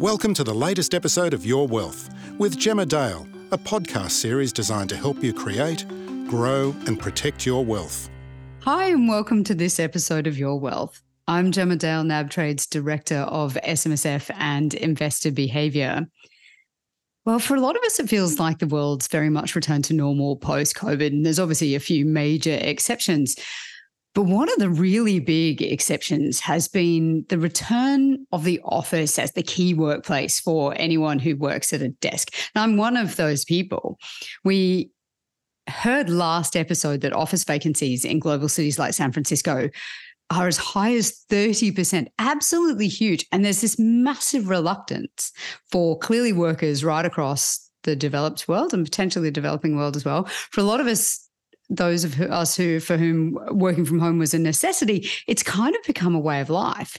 Welcome to the latest episode of Your Wealth with Gemma Dale, a podcast series designed to help you create, grow, and protect your wealth. Hi, and welcome to this episode of Your Wealth. I'm Gemma Dale, NabTrade's Director of SMSF and Investor Behaviour. Well, for a lot of us, it feels like the world's very much returned to normal post COVID. And there's obviously a few major exceptions. But one of the really big exceptions has been the return of the office as the key workplace for anyone who works at a desk. And I'm one of those people. We heard last episode that office vacancies in global cities like San Francisco are as high as 30%, absolutely huge. And there's this massive reluctance for clearly workers right across the developed world and potentially the developing world as well. For a lot of us, those of us who for whom working from home was a necessity, it's kind of become a way of life.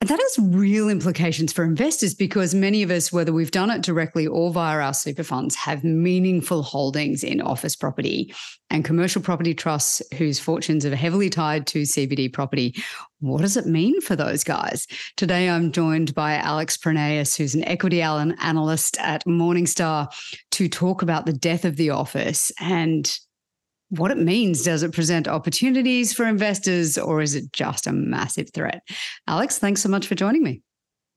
And that has real implications for investors because many of us, whether we've done it directly or via our super funds, have meaningful holdings in office property and commercial property trusts whose fortunes are heavily tied to CBD property. What does it mean for those guys? Today, I'm joined by Alex Prineas, who's an equity analyst at Morningstar, to talk about the death of the office and what it means. Does it present opportunities for investors or is it just a massive threat? Alex, thanks so much for joining me.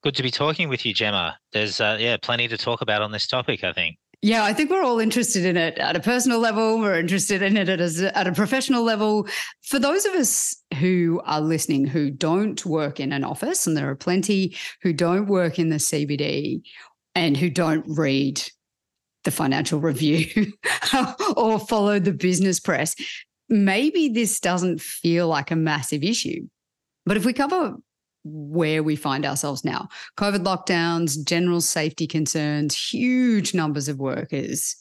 Good to be talking with you, Gemma. There's uh, yeah, plenty to talk about on this topic, I think. Yeah, I think we're all interested in it at a personal level. We're interested in it at a, at a professional level. For those of us who are listening who don't work in an office, and there are plenty who don't work in the CBD and who don't read the financial review or follow the business press, maybe this doesn't feel like a massive issue. But if we cover where we find ourselves now COVID lockdowns, general safety concerns, huge numbers of workers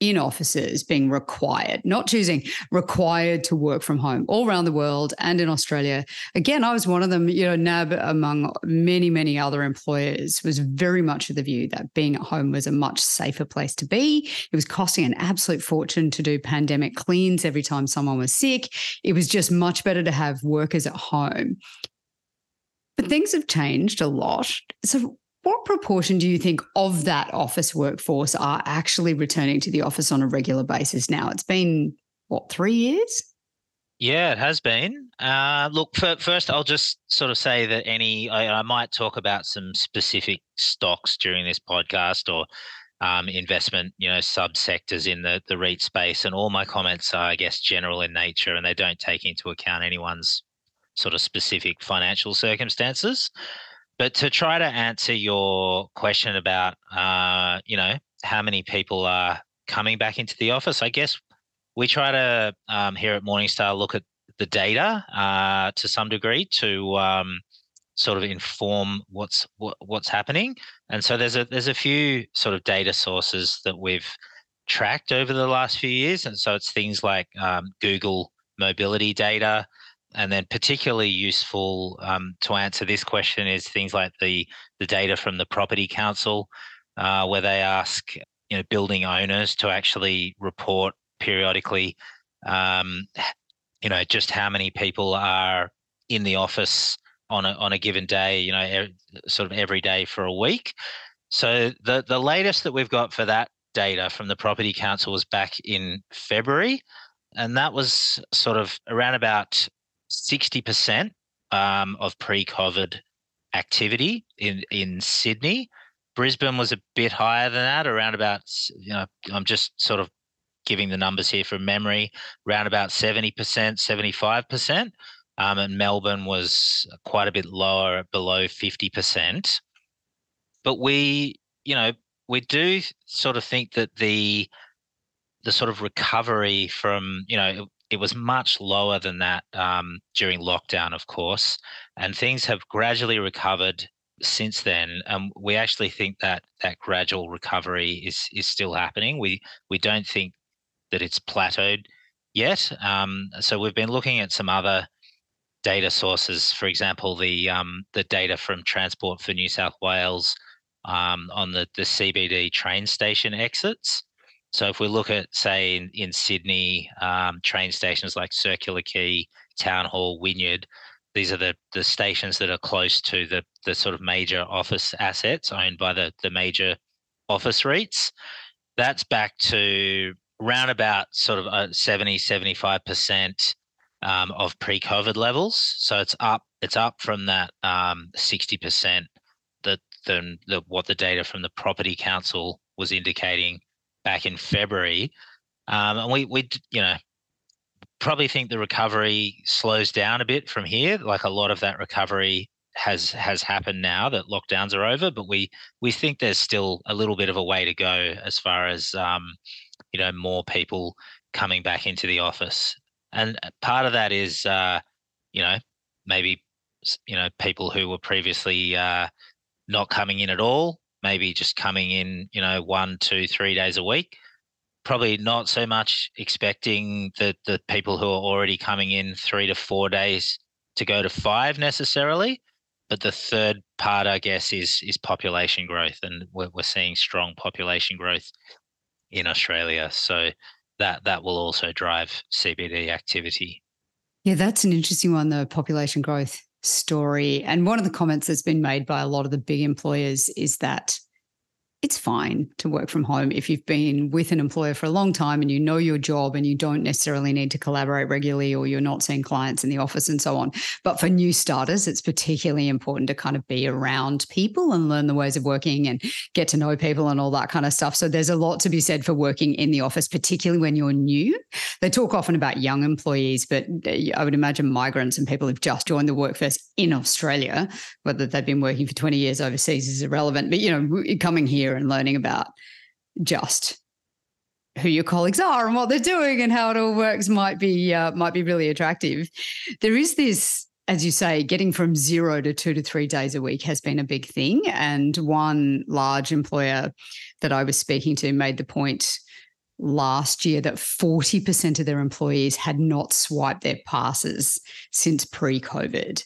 in offices being required, not choosing, required to work from home all around the world and in Australia. Again, I was one of them, you know, NAB, among many, many other employers, was very much of the view that being at home was a much safer place to be. It was costing an absolute fortune to do pandemic cleans every time someone was sick. It was just much better to have workers at home. But things have changed a lot. So, what proportion do you think of that office workforce are actually returning to the office on a regular basis now? It's been, what, three years? Yeah, it has been. Uh, look, for, first, I'll just sort of say that any, I, I, might talk about some specific stocks during this podcast or um, investment, you know, subsectors in the, the REIT space. And all my comments are, I guess, general in nature and they don't take into account anyone's sort of specific financial circumstances. But to try to answer your question about, uh, you know, how many people are coming back into the office, I guess we try to um, here at Morningstar look at the data uh, to some degree to um, sort of inform what's what, what's happening. And so there's a there's a few sort of data sources that we've tracked over the last few years, and so it's things like um, Google mobility data, and then particularly useful um, to answer this question is things like the the data from the property council, uh, where they ask you know building owners to actually report periodically, um, you know just how many people are in the office on a on a given day, you know, er, sort of every day for a week. So the the latest that we've got for that data from the property council was back in February, and that was sort of around about 60% um, of pre-COVID activity in in Sydney. Brisbane was a bit higher than that, around about you know I'm just sort of giving the numbers here from memory, around about 70%, 75%. Um, and Melbourne was quite a bit lower, below 50%. But we, you know, we do sort of think that the the sort of recovery from, you know, it was much lower than that um, during lockdown, of course, and things have gradually recovered since then. Um, we actually think that that gradual recovery is is still happening. We we don't think that it's plateaued yet. Um, so we've been looking at some other data sources, for example, the um, the data from Transport for New South Wales um, on the the CBD train station exits. So if we look at, say, in, in Sydney, um, train stations like Circular Quay, Town Hall, Wynyard, these are the the stations that are close to the the sort of major office assets owned by the the major office REITs. That's back to around about sort of uh, 70 75% um, of pre-COVID levels. So it's up it's up from that um, 60% that the, the what the data from the property council was indicating back in February. Um, and we we you know probably think the recovery slows down a bit from here. Like a lot of that recovery has has happened now that lockdowns are over, but we we think there's still a little bit of a way to go as far as um, you know more people coming back into the office, and part of that is uh, you know maybe you know people who were previously uh, not coming in at all, maybe just coming in you know one, two, three days a week probably not so much expecting the the people who are already coming in three to four days to go to five necessarily. But the third part, I guess, is is population growth, and we're, we're seeing strong population growth in Australia. So that that will also drive CBD activity. Yeah, that's an interesting one, the population growth story. And one of the comments that's been made by a lot of the big employers is that it's fine to work from home if you've been with an employer for a long time and you know your job and you don't necessarily need to collaborate regularly or you're not seeing clients in the office and so on. But for new starters, it's particularly important to kind of be around people and learn the ways of working and get to know people and all that kind of stuff. So there's a lot to be said for working in the office, particularly when you're new. They talk often about young employees, but uh, I would imagine migrants and people who've just joined the workforce in Australia, whether they've been working for 20 years overseas is irrelevant. But, you know, coming here and learning about just who your colleagues are and what they're doing and how it all works might be uh, might be really attractive. There is this, as you say, getting from zero to two to three days a week has been a big thing. And one large employer that I was speaking to made the point last year that 40% of their employees had not swiped their passes since pre-COVID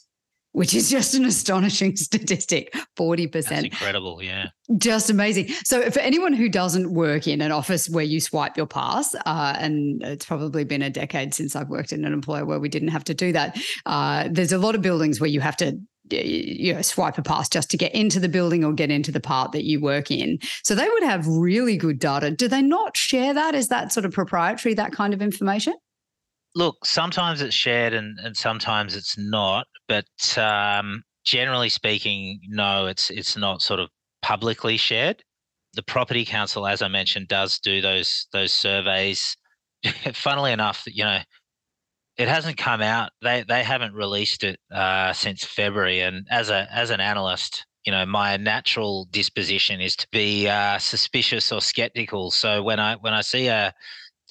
which is just an astonishing statistic 40%. That's incredible. Yeah. Just amazing. So, for anyone who doesn't work in an office where you swipe your pass, uh, and it's probably been a decade since I've worked in an employer where we didn't have to do that, uh, there's a lot of buildings where you have to you know swipe a pass just to get into the building or get into the part that you work in so they would have really good data do they not share that is that sort of proprietary that kind of information look, sometimes it's shared and, and sometimes it's not, but um, generally speaking, no, it's it's not sort of publicly shared. The property council, as I mentioned, does do those those surveys. Funnily enough, you know, it hasn't come out. They they haven't released it uh, since February. And as a as an analyst, you know, my natural disposition is to be uh, suspicious or skeptical. So when I when I see a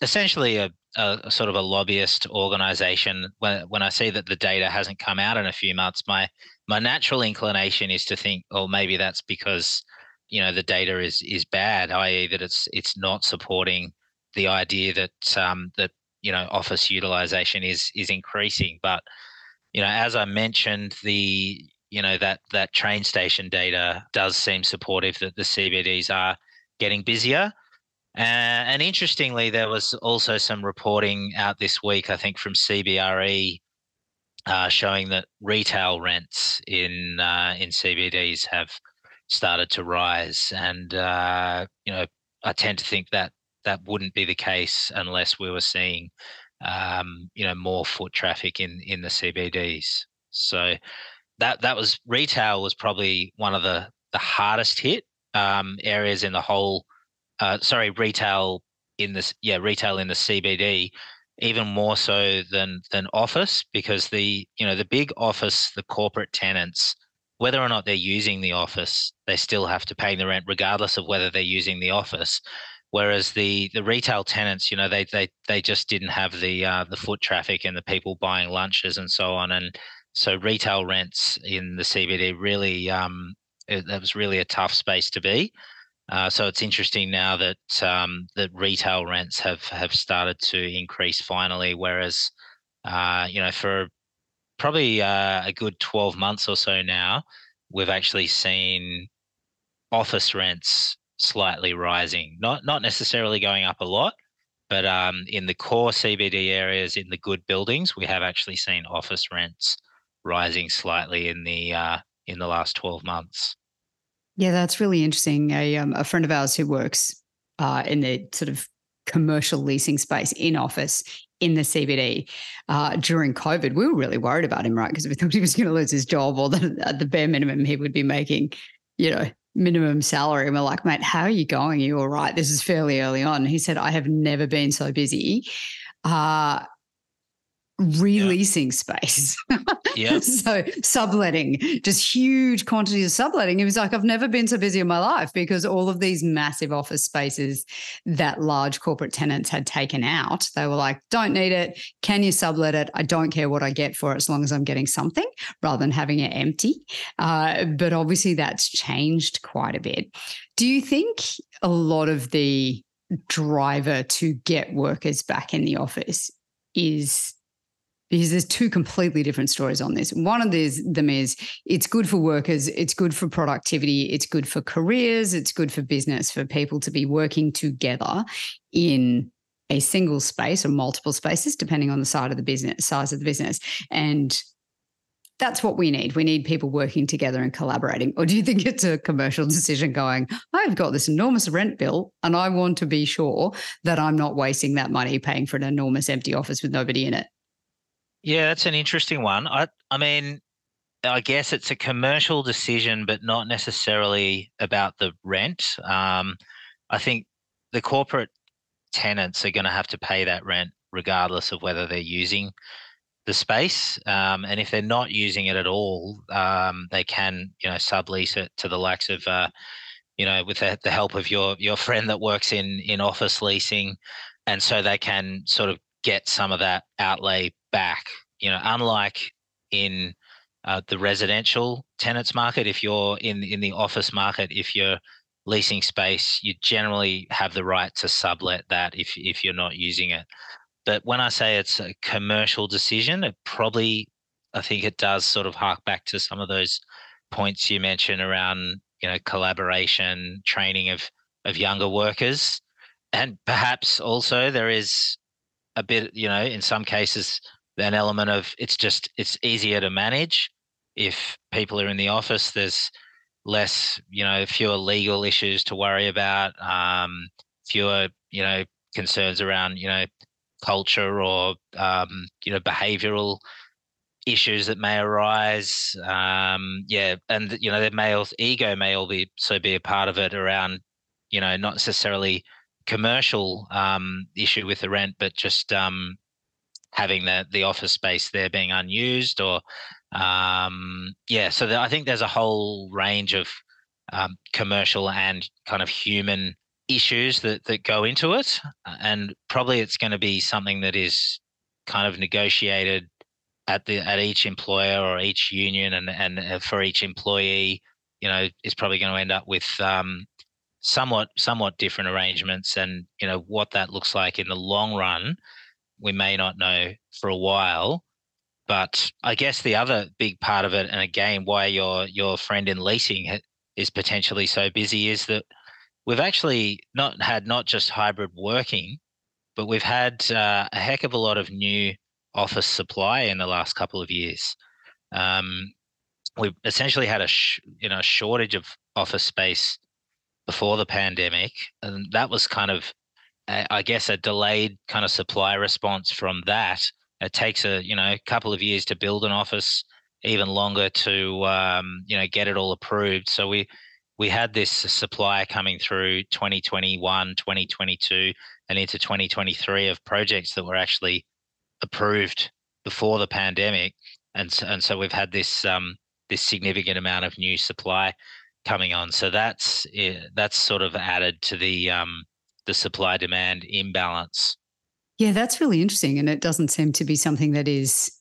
essentially a a, sort of a lobbyist organization. When when I see that the data hasn't come out in a few months my my natural inclination is to think oh maybe that's because you know the data is is bad i.e. that it's it's not supporting the idea that um, that you know office utilization is is increasing. But you know as i mentioned the you know that that train station data does seem supportive that the cbds are getting busier uh, and interestingly, there was also some reporting out this week, I think, from CBRE, uh, showing that retail rents in uh, in CBDs have started to rise. And uh, you know, I tend to think that that wouldn't be the case unless we were seeing, um, you know, more foot traffic in in the CBDs. So that that was retail was probably one of the the hardest hit um, areas in the whole uh, sorry, retail in this, yeah, retail in the CBD, even more so than than office, because the you know the big office, the corporate tenants, whether or not they're using the office, they still have to pay the rent, regardless of whether they're using the office. Whereas the the retail tenants, you know, they they they just didn't have the uh, the foot traffic and the people buying lunches and so on, and so retail rents in the CBD really um, it, that was really a tough space to be. Uh, so it's interesting now that um, that retail rents have have started to increase finally, whereas uh, you know for probably uh, a good 12 months or so now, we've actually seen office rents slightly rising, not not necessarily going up a lot, but um, in the core CBD areas, in the good buildings, we have actually seen office rents rising slightly in the uh, in the last 12 months. Yeah, that's really interesting. A, um, a friend of ours who works uh, in the sort of commercial leasing space in office in the CBD uh, during COVID, we were really worried about him, right? Because we thought he was going to lose his job, or that at the bare minimum he would be making, you know, minimum salary. And we're like, mate, how are you going? Are you all right? This is fairly early on. He said, I have never been so busy. Uh, releasing yeah. space. yeah. so subletting, just huge quantities of subletting. It was like, I've never been so busy in my life because all of these massive office spaces that large corporate tenants had taken out, they were like, don't need it. Can you sublet it? I don't care what I get for it as long as I'm getting something rather than having it empty. Uh, but obviously that's changed quite a bit. Do you think a lot of the driver to get workers back in the office is because there's two completely different stories on this. One of these, them is it's good for workers, it's good for productivity, it's good for careers, it's good for business, for people to be working together in a single space or multiple spaces, depending on the side of the business, size of the business. And that's what we need. We need people working together and collaborating. Or do you think it's a commercial decision going, I've got this enormous rent bill and I want to be sure that I'm not wasting that money paying for an enormous empty office with nobody in it? Yeah, that's an interesting one. I I mean, I guess it's a commercial decision, but not necessarily about the rent. Um, I think the corporate tenants are going to have to pay that rent regardless of whether they're using the space. Um, and if they're not using it at all, um, they can, you know, sublease it to the likes of, uh, you know, with the, the help of your your friend that works in in office leasing, and so they can sort of get some of that outlay back. You know, unlike in uh, the residential tenants market, if you're in in the office market, if you're leasing space, you generally have the right to sublet that if if you're not using it. But when I say it's a commercial decision, it probably I think it does sort of hark back to some of those points you mentioned around you know collaboration, training of of younger workers, and perhaps also there is a bit, you know, in some cases, an element of it's just it's easier to manage if people are in the office. There's less, you know, fewer legal issues to worry about, um, fewer, you know, concerns around, you know, culture or um, you know, behavioural issues that may arise. Um, yeah, and you know, their male ego may all be so be a part of it around, you know, not necessarily commercial um, issue with the rent, but just um, having the the office space there being unused, or um, yeah. So the, I think there's a whole range of um, commercial and kind of human issues that that go into it, and probably it's going to be something that is kind of negotiated at the at each employer or each union and and uh, for each employee you know is probably going to end up with um, somewhat somewhat different arrangements and you know what that looks like in the long run we may not know for a while. But i guess the other big part of it and again why your your friend in leasing is potentially so busy is that we've actually not had not just hybrid working but we've had uh, a heck of a lot of new office supply in the last couple of years. Um, we've essentially had a sh- you know shortage of office space before the pandemic, and that was kind of, I guess, a delayed kind of supply response from that. It takes a you know couple of years to build an office, even longer to um, you know get it all approved. So we we had this supply coming through 2021, 2022, and into 2023 of projects that were actually approved before the pandemic, and so, and so we've had this um, this significant amount of new supply coming on. So that's eh, that's sort of added to the um, the supply demand imbalance. Yeah, that's really interesting, and it doesn't seem to be something that is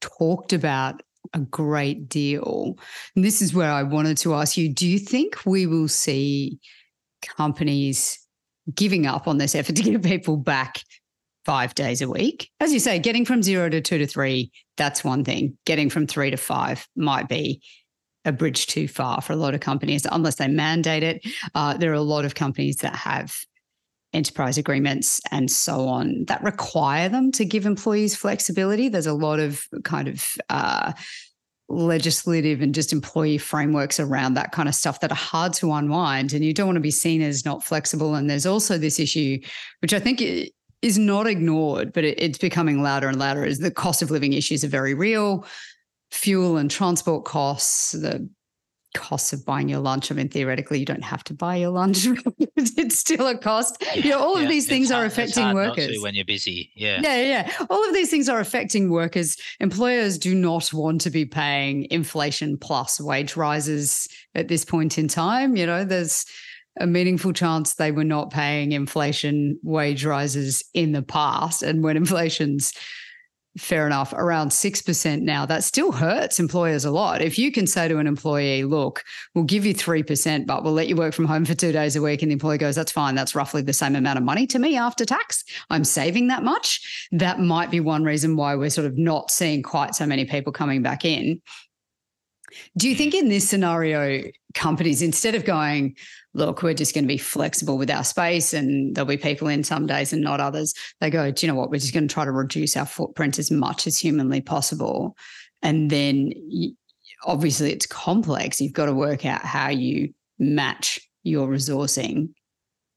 talked about a great deal. And this is where I wanted to ask you: Do you think we will see companies giving up on this effort to get people back five days a week? As you say, getting from zero to two to three, that's one thing. Getting from three to five might be a bridge too far for a lot of companies unless they mandate it. Uh, there are a lot of companies that have enterprise agreements and so on that require them to give employees flexibility. There's a lot of kind of uh, legislative and just employee frameworks around that kind of stuff that are hard to unwind and you don't want to be seen as not flexible and there's also this issue which i think is not ignored but it's becoming louder and louder is the cost of living issues are very real fuel and transport costs the costs of buying your lunch. I mean, theoretically, you don't have to buy your lunch. it's still a cost. Yeah, you know, all yeah. of these things it's are hard, affecting workers. when you're busy. Yeah. Yeah. Yeah. All of these things are affecting workers. Employers do not want to be paying inflation plus wage rises at this point in time. You know, there's a meaningful chance they were not paying inflation wage rises in the past. And when inflation's fair enough, around 6% now, that still hurts employers a lot. If you can say to an employee, look, we'll give you 3%, but we'll let you work from home for two days a week, and the employee goes, that's fine. That's roughly the same amount of money to me after tax. I'm saving that much. That might be one reason why we're sort of not seeing quite so many people coming back in. Do you think in this scenario, companies, instead of going, look, we're just going to be flexible with our space and there'll be people in some days and not others. They go, do you know what? We're just going to try to reduce our footprint as much as humanly possible. And then obviously it's complex. You've got to work out how you match your resourcing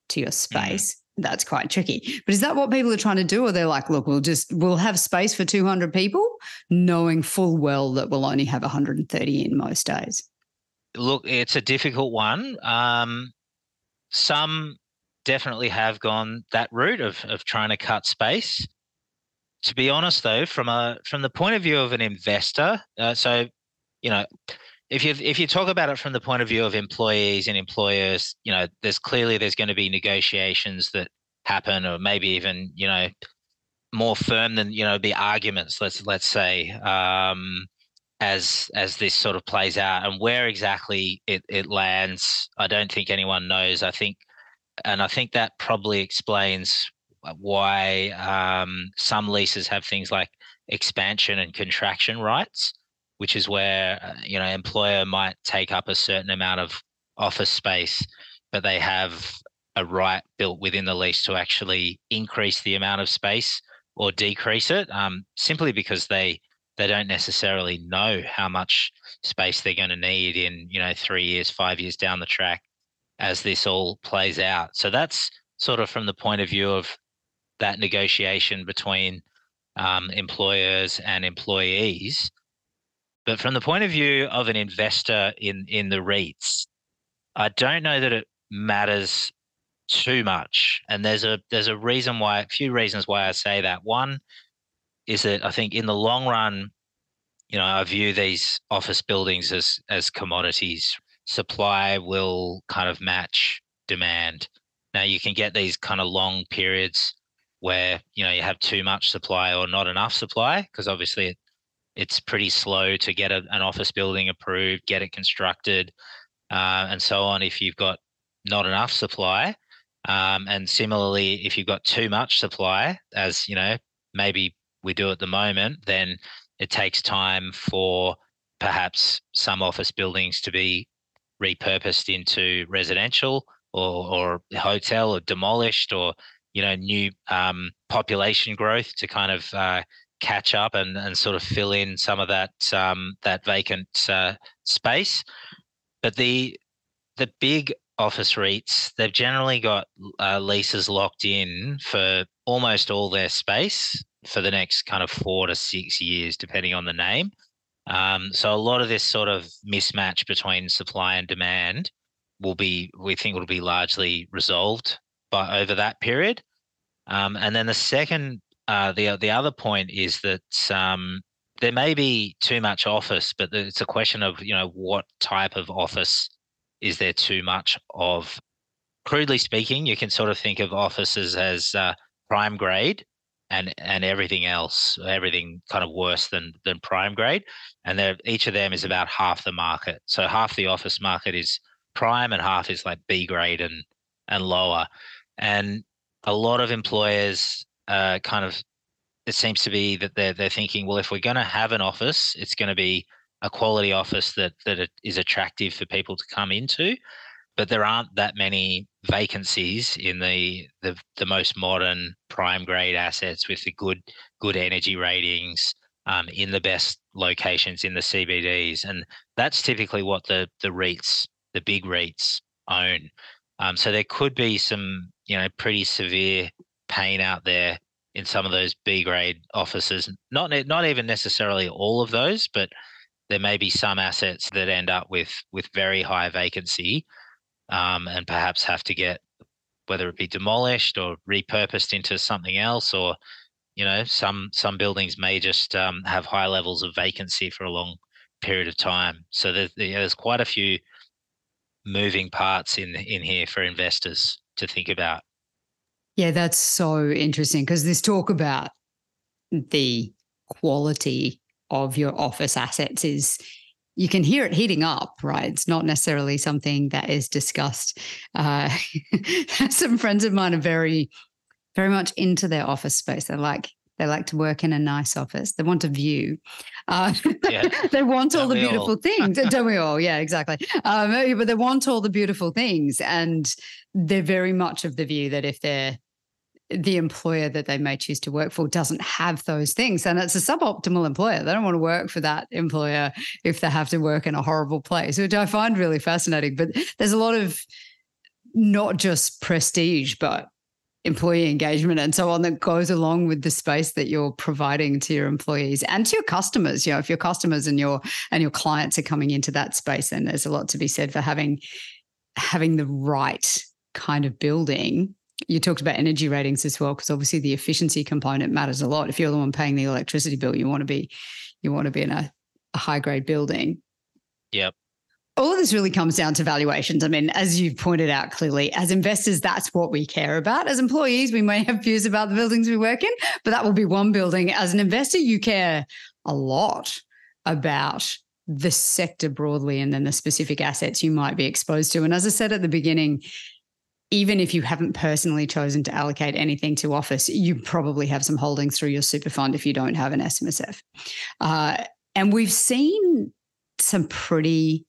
to your mm-hmm. space. Mm-hmm. That's quite tricky. But is that what people are trying to do? Or they're like, look, we'll just, we'll have space for 200 people, knowing full well that we'll only have 130 in most days? Look, it's a difficult one. Um, some definitely have gone that route of of trying to cut space. To be honest, though, from a from the point of view of an investor, uh, so you know, if you if you talk about it from the point of view of employees and employers, you know, there's clearly there's going to be negotiations that happen, or maybe even you know more firm than you know the arguments. Let's let's say. Um, as as this sort of plays out and where exactly it, it lands i don't think anyone knows. I think and i think that probably explains why um, some leases have things like expansion and contraction rights which is where uh, you know employer might take up a certain amount of office space but they have a right built within the lease to actually increase the amount of space or decrease it um, simply because they they don't necessarily know how much space they're going to need in you know three years five years down the track as this all plays out so that's sort of from the point of view of that negotiation between um, employers and employees but from the point of view of an investor in in the REITs, I don't know that it matters too much. And there's a there's a reason why a few reasons why I say that. One is that I think in the long run, you know, I view these office buildings as as commodities. Supply will kind of match demand. Now you can get these kind of long periods where you know you have too much supply or not enough supply because obviously it, it's pretty slow to get a, an office building approved, get it constructed, uh, and so on. If you've got not enough supply, um, and similarly, if you've got too much supply, as you know, maybe we do at the moment, then it takes time for perhaps some office buildings to be repurposed into residential or, or hotel or demolished or you know new um, population growth to kind of uh, catch up and, and sort of fill in some of that um, that vacant uh, space. But the the big office REITs, they've generally got uh, leases locked in for almost all their space for the next kind of four to six years, depending on the name. Um, so a lot of this sort of mismatch between supply and demand will be, we think, will be largely resolved by over that period. Um, and then the second, uh, the the other point is that um, there may be too much office, but it's a question of you know what type of office is there too much of. Crudely speaking, you can sort of think of offices as uh, prime grade and and everything else, everything kind of worse than than prime grade. And each of them is about half the market. So half the office market is prime, and half is like B grade and and lower. And a lot of employers uh, kind of it seems to be that they're they're thinking, well, if we're going to have an office, it's going to be a quality office that that is attractive for people to come into but there aren't that many vacancies in the, the the most modern prime grade assets with the good good energy ratings um, in the best locations in the CBDs, and that's typically what the the REITs, the big REITs, own. Um, so there could be some, you know, pretty severe pain out there in some of those B grade offices. Not not even necessarily all of those, but there may be some assets that end up with with very high vacancy, um, and perhaps have to get whether it be demolished or repurposed into something else, or you know, some some buildings may just um, have high levels of vacancy for a long period of time. So there's, there's quite a few moving parts in in here for investors to think about. Yeah, that's so interesting because this talk about the quality of your office assets is you can hear it heating up, right? It's not necessarily something that is discussed. Uh, some friends of mine are very, very much into their office space. They're like, they like to work in a nice office. They want a view. Uh, yeah. they want all the beautiful all. things. Don't we all? Yeah, exactly. Um, but they want all the beautiful things. And they're very much of the view that if they're the employer that they may choose to work for doesn't have those things. And it's a suboptimal employer. They don't want to work for that employer if they have to work in a horrible place, which I find really fascinating. But there's a lot of not just prestige, but employee engagement and so on that goes along with the space that you're providing to your employees and to your customers you know if your customers and your and your clients are coming into that space then there's a lot to be said for having having the right kind of building you talked about energy ratings as well because obviously the efficiency component matters a lot if you're the one paying the electricity bill you want to be you want to be in a, a high grade building yep all of this really comes down to valuations. I mean, as you've pointed out clearly, as investors, that's what we care about. As employees, we may have views about the buildings we work in, but that will be one building. As an investor, you care a lot about the sector broadly and then the specific assets you might be exposed to. And as I said at the beginning, even if you haven't personally chosen to allocate anything to office, you probably have some holdings through your super fund if you don't have an SMSF. Uh, and we've seen some pretty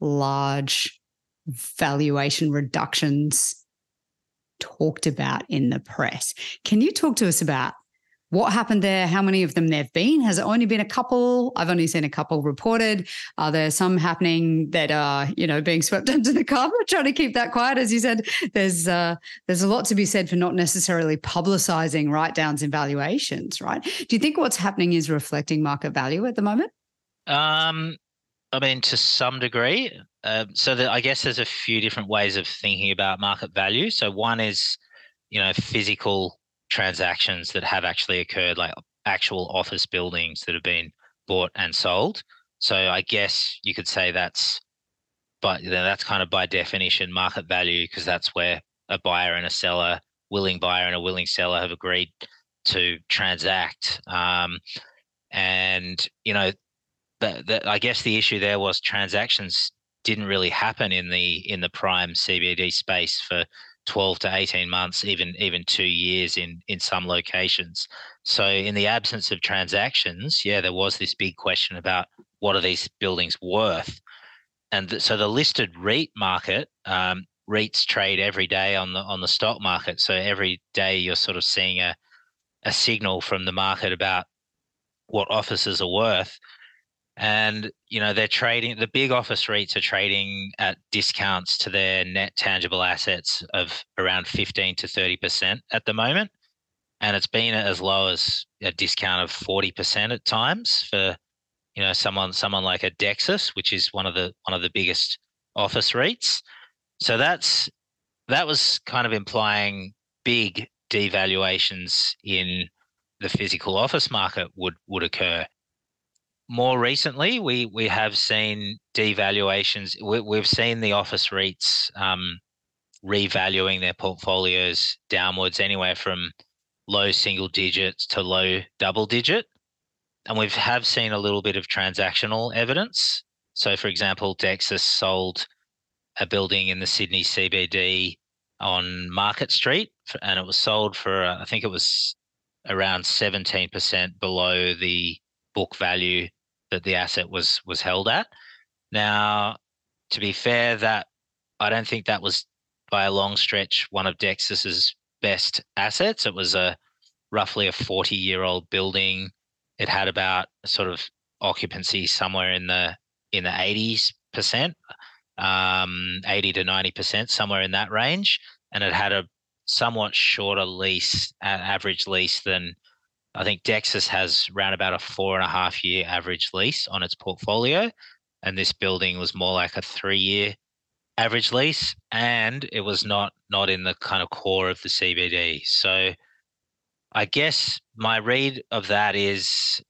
large valuation reductions talked about in the press. Can you talk to us about what happened there? How many of them there've been? Has it only been a couple? I've only seen a couple reported. Are there some happening that are, you know, being swept under the carpet? Trying to keep that quiet, as you said. There's uh, there's a lot to be said for not necessarily publicizing write downs and valuations, right? Do you think what's happening is reflecting market value at the moment? Um, I mean, to some degree. Uh, so that I guess there's a few different ways of thinking about market value. So one is, you know, physical transactions that have actually occurred, like actual office buildings that have been bought and sold. So I guess you could say that's, but that's kind of by definition market value because that's where a buyer and a seller, willing buyer and a willing seller, have agreed to transact. Um, and you know the, the, I guess the issue there was transactions didn't really happen in the in the prime CBD space for 12 to 18 months, even even two years in in some locations. So in the absence of transactions, yeah, there was this big question about what are these buildings worth, and th- so the listed REIT market. Um, REITs trade every day on the on the stock market, so every day you're sort of seeing a a signal from the market about what offices are worth and you know they're trading the big office REITs are trading at discounts to their net tangible assets of around 15 to 30 percent at the moment. And it's been as low as a discount of 40 percent at times for you know someone someone like a Dexus which is one of the one of the biggest office REITs. So that's that was kind of implying big devaluations in the physical office market would would occur more recently, we we have seen devaluations. We, have seen the office REITs um, revaluing their portfolios downwards, anywhere from low single digits to low double digit, and we've have seen a little bit of transactional evidence. So, for example, Dexus sold a building in the Sydney CBD on Market Street, and it was sold for uh, I think it was around seventeen percent below the book value that the asset was was held at. Now, to be fair, that I don't think that was by a long stretch one of Dexus's best assets. It was a roughly a 40 year old building it had about sort of occupancy somewhere in the in the 80s percent, um, 80 to 90 percent, somewhere in that range, and it had a somewhat shorter lease, average lease than I think Dexus has around about a four and a half year average lease on its portfolio, and this building was more like a three year average lease, and it was not not in the kind of core of the CBD. So, I guess my read of that is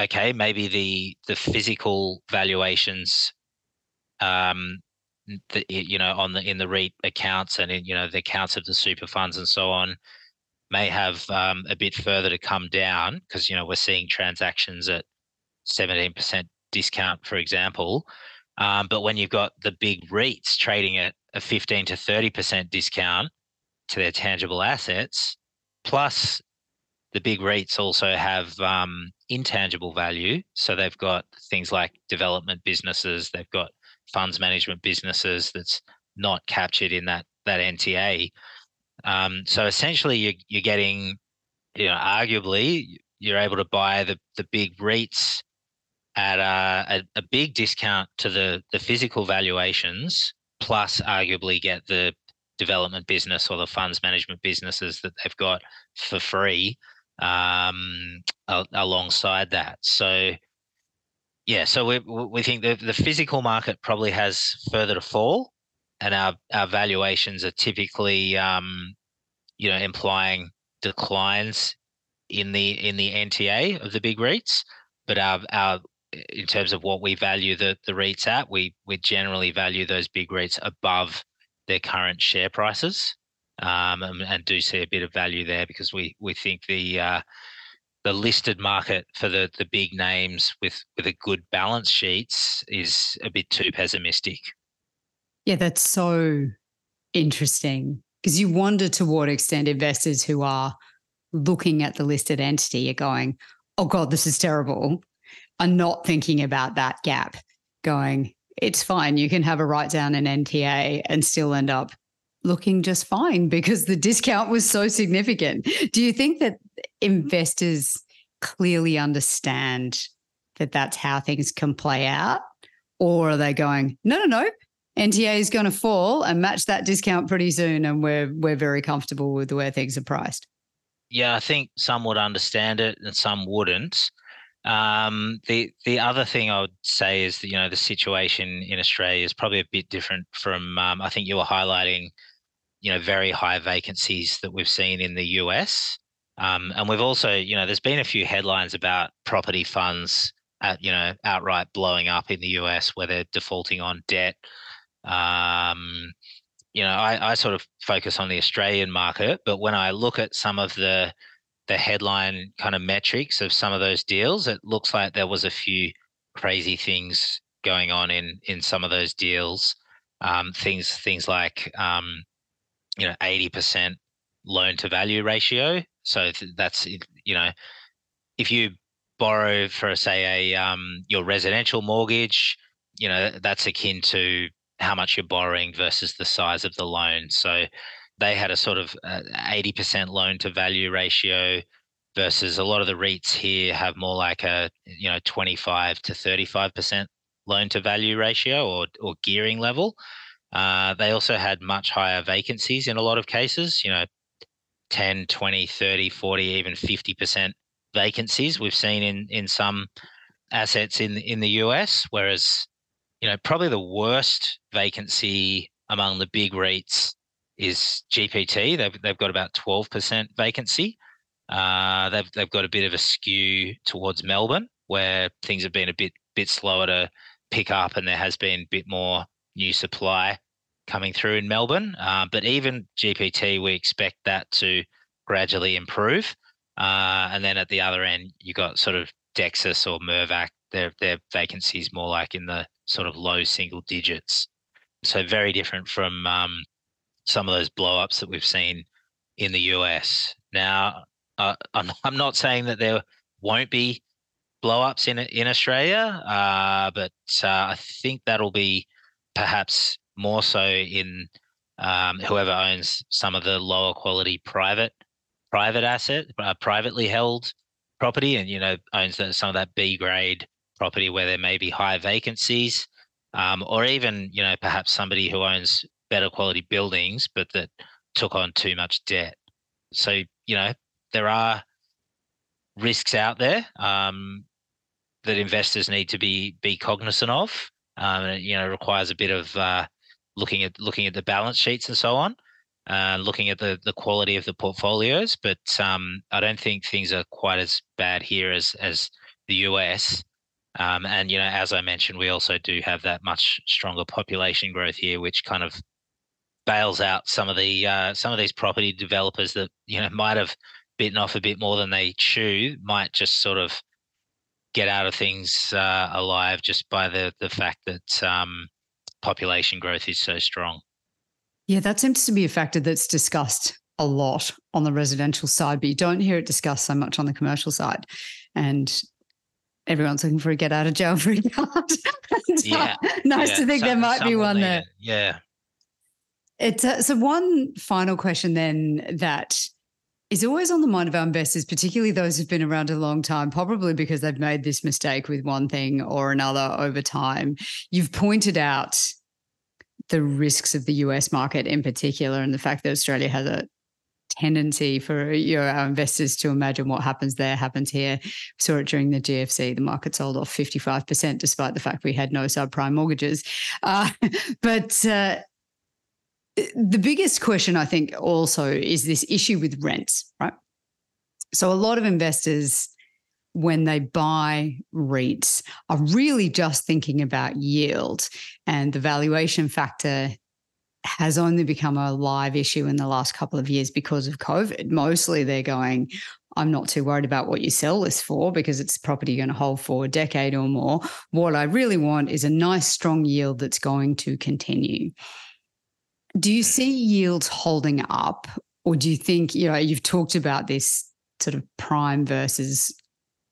okay. Maybe the the physical valuations, um, the, you know, on the in the REIT accounts and in you know the accounts of the super funds and so on, may have um, a bit further to come down because you know we're seeing transactions at seventeen percent discount, for example. Um, but when you've got the big REITs trading at a 15 to 30% discount to their tangible assets, plus the big REITs also have um, intangible value. So they've got things like development businesses, they've got funds management businesses that's not captured in that that NTA. Um, so essentially, you're, you're getting, you know, arguably, you're able to buy the the big REITs at a, a, a big discount to the the physical valuations, plus arguably get the development business or the funds management businesses that they've got for free um, alongside that. So, yeah, so we we think the the physical market probably has further to fall, and our our valuations are typically, um, you know, implying declines in the in the NTA of the big REITs, but our our in terms of what we value the the REITs at, we we generally value those big REITs above their current share prices, um, and, and, do see a bit of value there because we we think the uh, the listed market for the the big names with with a good balance sheets is a bit too pessimistic. Yeah, that's so interesting because you wonder to what extent investors who are looking at the listed entity are going, "Oh God, this is terrible." are not thinking about that gap, going, it's fine. You can have a write down in NTA and still end up looking just fine because the discount was so significant. Do you think that investors clearly understand that that's how things can play out? Or are they going, no, no, no, NTA is going to fall and match that discount pretty soon, and we're we're very comfortable with the way things are priced. Yeah, I think some would understand it and some wouldn't. Um, the the other thing I would say is that you know the situation in Australia is probably a bit different from. Um, I think you were highlighting, you know, very high vacancies that we've seen in the US, um, and we've also, you know, there's been a few headlines about property funds, at, you know, outright blowing up in the US where they're defaulting on debt. Um, you know, I, I sort of focus on the Australian market, but when I look at some of the the headline kind of metrics of some of those deals, it looks like there was a few crazy things going on in in some of those deals. Um, things things like um, you know eighty percent loan to value ratio. So that's you know if you borrow for say a um, your residential mortgage, you know that's akin to how much you're borrowing versus the size of the loan. So they had a sort of uh, 80% loan to value ratio versus a lot of the REITs here have more like a you know 25 to 35% loan to value ratio or, or gearing level. Uh, they also had much higher vacancies in a lot of cases, you know, 10, 20, 30, 40, even 50% vacancies we've seen in in some assets in in the US, whereas you know probably the worst vacancy among the big REITs is GPT. They've they've got about twelve percent vacancy. Uh, they've they've got a bit of a skew towards Melbourne, where things have been a bit bit slower to pick up, and there has been a bit more new supply coming through in Melbourne. Uh, but even GPT, we expect that to gradually improve. Uh, and then at the other end, you got sort of Dexus or Mirvac. Their their vacancies more like in the sort of low single digits. So very different from um, some of those blowups that we've seen in the US. Now, uh, I'm, I'm not saying that there won't be blowups in in Australia, uh, but uh, I think that'll be perhaps more so in um, whoever owns some of the lower quality private private asset, uh, privately held property and you know owns some of that B grade property where there may be high vacancies, um, or even you know perhaps somebody who owns better quality buildings but that took on too much debt. So you know there are risks out there um, that investors need to be be cognizant of. Um, and it, you know requires a bit of uh, looking at looking at the balance sheets and so on uh, looking at the the quality of the portfolios. But um, I don't think things are quite as bad here as as the US. Um, and you know, as I mentioned, we also do have that much stronger population growth here, which kind of bails out some of the uh, some of these property developers that you know might have bitten off a bit more than they chew, might just sort of get out of things uh, alive just by the the fact that um, population growth is so strong. Yeah, that seems to be a factor that's discussed a lot on the residential side, but you don't hear it discussed so much on the commercial side. And everyone's looking for a get out of jail free card. yeah. nice yeah. to think there might be one there. Yeah. It's a, so one final question then that is always on the mind of our investors, particularly those who've been around a long time, probably because they've made this mistake with one thing or another over time. You've pointed out the risks of the US market in particular, and the fact that Australia has a tendency for you know, our investors to imagine what happens there happens here. We saw it during the GFC. The market sold off 55%, despite the fact we had no subprime mortgages. Uh, but uh, the biggest question, I think, also is this issue with rents, right? So a lot of investors when they buy REITs are really just thinking about yield and the valuation factor has only become a live issue in the last couple of years because of COVID. Mostly they're going, I'm not too worried about what you sell this for because it's property you're going to hold for a decade or more. What I really want is a nice, strong yield that's going to continue. Do you see yields holding up? Or do you think, you know, you've talked about this sort of prime versus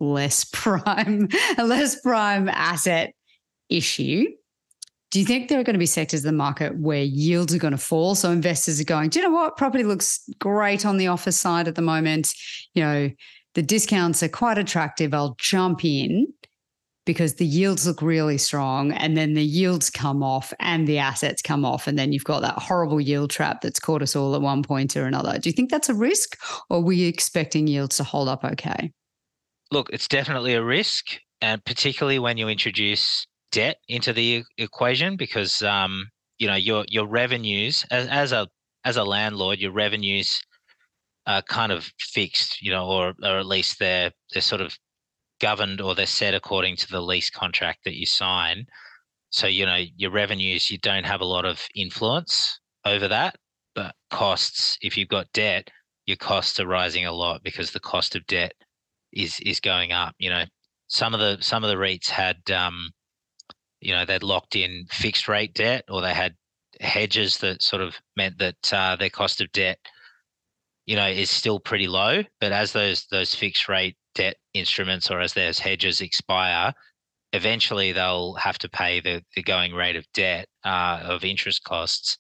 less prime, less prime asset issue. Do you think there are going to be sectors of the market where yields are going to fall? So investors are going, do you know what? Property looks great on the office side at the moment. You know, the discounts are quite attractive. I'll jump in because the yields look really strong and then the yields come off and the assets come off and then you've got that horrible yield trap that's caught us all at one point or another do you think that's a risk or were you expecting yields to hold up okay look, it's definitely a risk, and particularly when you introduce debt into the equation, because um, you know your your revenues as, as a as a landlord, your revenues are kind of fixed, you know, or or at least they're they're sort of governed or they're set according to the lease contract that you sign. So you know your revenues, you don't have a lot of influence over that, but costs, if you've got debt, your costs are rising a lot because the cost of debt is is going up. You know, some of the some of the REITs had um, you know they'd locked in fixed rate debt or they had hedges that sort of meant that uh, their cost of debt you know is still pretty low. But as those those fixed rate debt instruments or as those hedges expire eventually they'll have to pay the, the going rate of debt uh, of interest costs.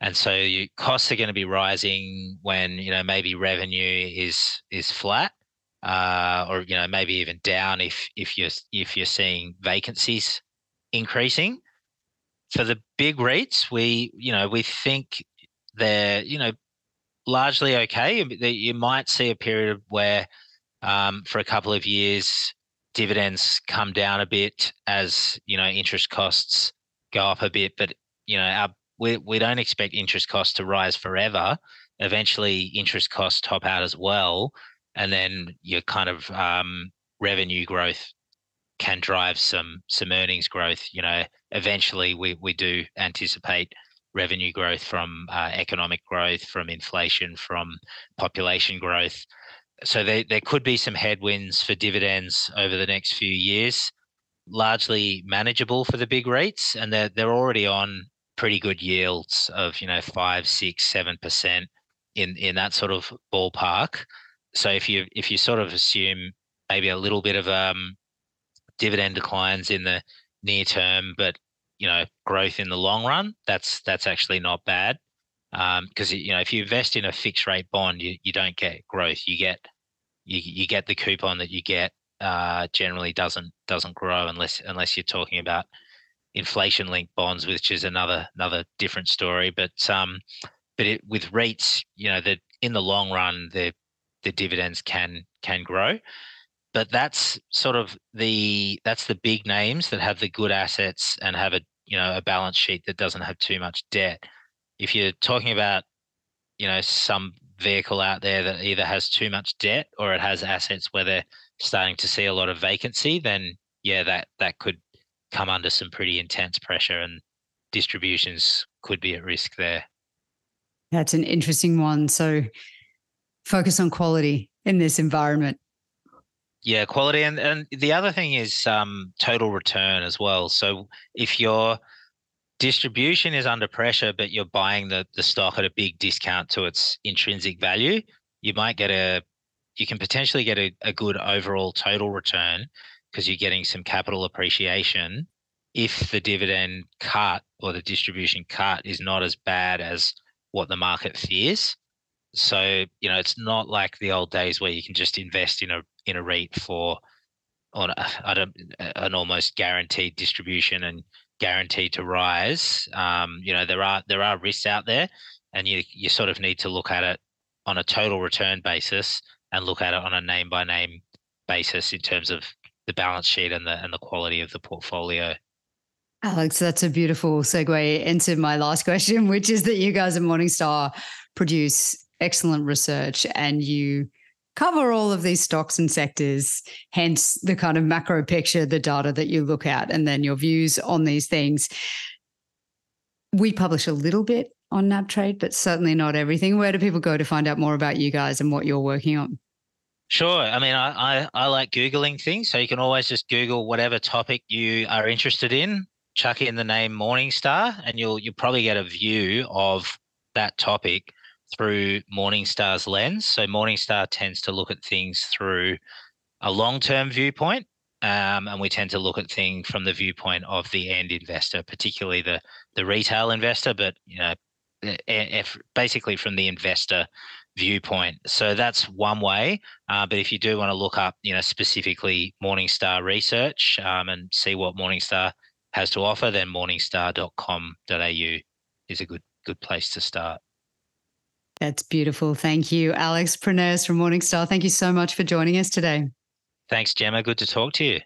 And so costs are going to be rising when you know maybe revenue is is flat uh, or you know maybe even down if if you're if you're seeing vacancies increasing. For the big REITs, we you know we think they're you know largely okay. You might see a period where um, for a couple of years dividends come down a bit as you know interest costs go up a bit, but you know our, we we don't expect interest costs to rise forever. Eventually, interest costs top out as well and then your kind of um, revenue growth can drive some some earnings growth. You know, eventually we we do anticipate revenue growth from uh, economic growth, from inflation, from population growth. So there there could be some headwinds for dividends over the next few years, largely manageable for the big REITs, and they're they're already on pretty good yields of you know five, six, seven percent in in that sort of ballpark so if you if you sort of assume maybe a little bit of um, dividend declines in the near term, but you know growth in the long run, that's that's actually not bad. Because um, you know if you invest in a fixed rate bond, you, you don't get growth. You get you you get the coupon that you get uh, generally doesn't doesn't grow unless unless you're talking about inflation linked bonds, which is another another different story. But um, but it, with REITs, you know, that in the long run, the the dividends can can grow. But that's sort of the that's the big names that have the good assets and have a you know a balance sheet that doesn't have too much debt. If you're talking about you know some vehicle out there that either has too much debt or it has assets where they're starting to see a lot of vacancy, then yeah, that that could come under some pretty intense pressure and distributions could be at risk there. That's an interesting one. So focus on quality in this environment. Yeah, quality and and the other thing is um, total return as well. So if your distribution is under pressure, but you're buying the the stock at a big discount to its intrinsic value, you might get a you can potentially get a, a good overall total return because you're getting some capital appreciation if the dividend cut or the distribution cut is not as bad as what the market fears. So, you know, it's not like the old days where you can just invest in a in a REIT for on a, a, an almost guaranteed distribution and guaranteed to rise. Um, you know, there are there are risks out there, and you you sort of need to look at it on a total return basis and look at it on a name by name basis in terms of the balance sheet and the and the quality of the portfolio. Alex, that's a beautiful segue into my last question, which is that you guys at Morningstar produce excellent research and you cover all of these stocks and sectors, hence the kind of macro picture, the data that you look at, and then your views on these things. We publish a little bit on NabTrade, but certainly not everything. Where do people go to find out more about you guys and what you're working on? Sure. I mean, I, I, I like Googling things. So you can always just Google whatever topic you are interested in, chuck in the name Morningstar, and you'll you'll probably get a view of that topic through Morningstar's lens. So Morningstar tends to look at things through a long-term viewpoint, um, and we tend to look at things from the viewpoint of the end investor, particularly the the retail investor, but you know, if, basically from the investor viewpoint. So that's one way. Uh, but if you do want to look up, you know, specifically Morningstar research um, and see what Morningstar has to offer, then morningstar.com.au is a good good place to start. That's beautiful. Thank you, Alex Prineas from Morningstar. Thank you so much for joining us today. Thanks, Gemma. Good to talk to you.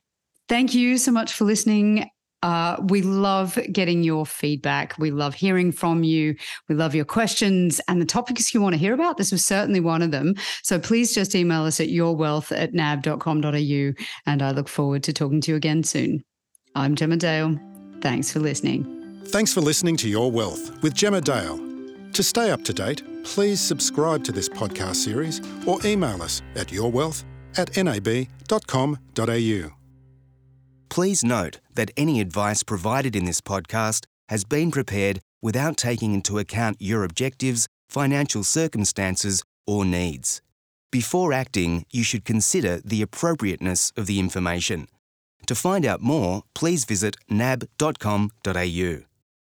Thank you so much for listening. Uh, we love getting your feedback. We love hearing from you. We love your questions and the topics you want to hear about. This was certainly one of them. So please just email us at yourwealth at nab.com.au. And I look forward to talking to you again soon. I'm Gemma Dale. Thanks for listening. Thanks for listening to Your Wealth with Gemma Dale. To stay up to date, please subscribe to this podcast series or email us at yourwealth at nab.com.au. Please note that any advice provided in this podcast has been prepared without taking into account your objectives, financial circumstances, or needs. Before acting, you should consider the appropriateness of the information. To find out more, please visit nab.com.au.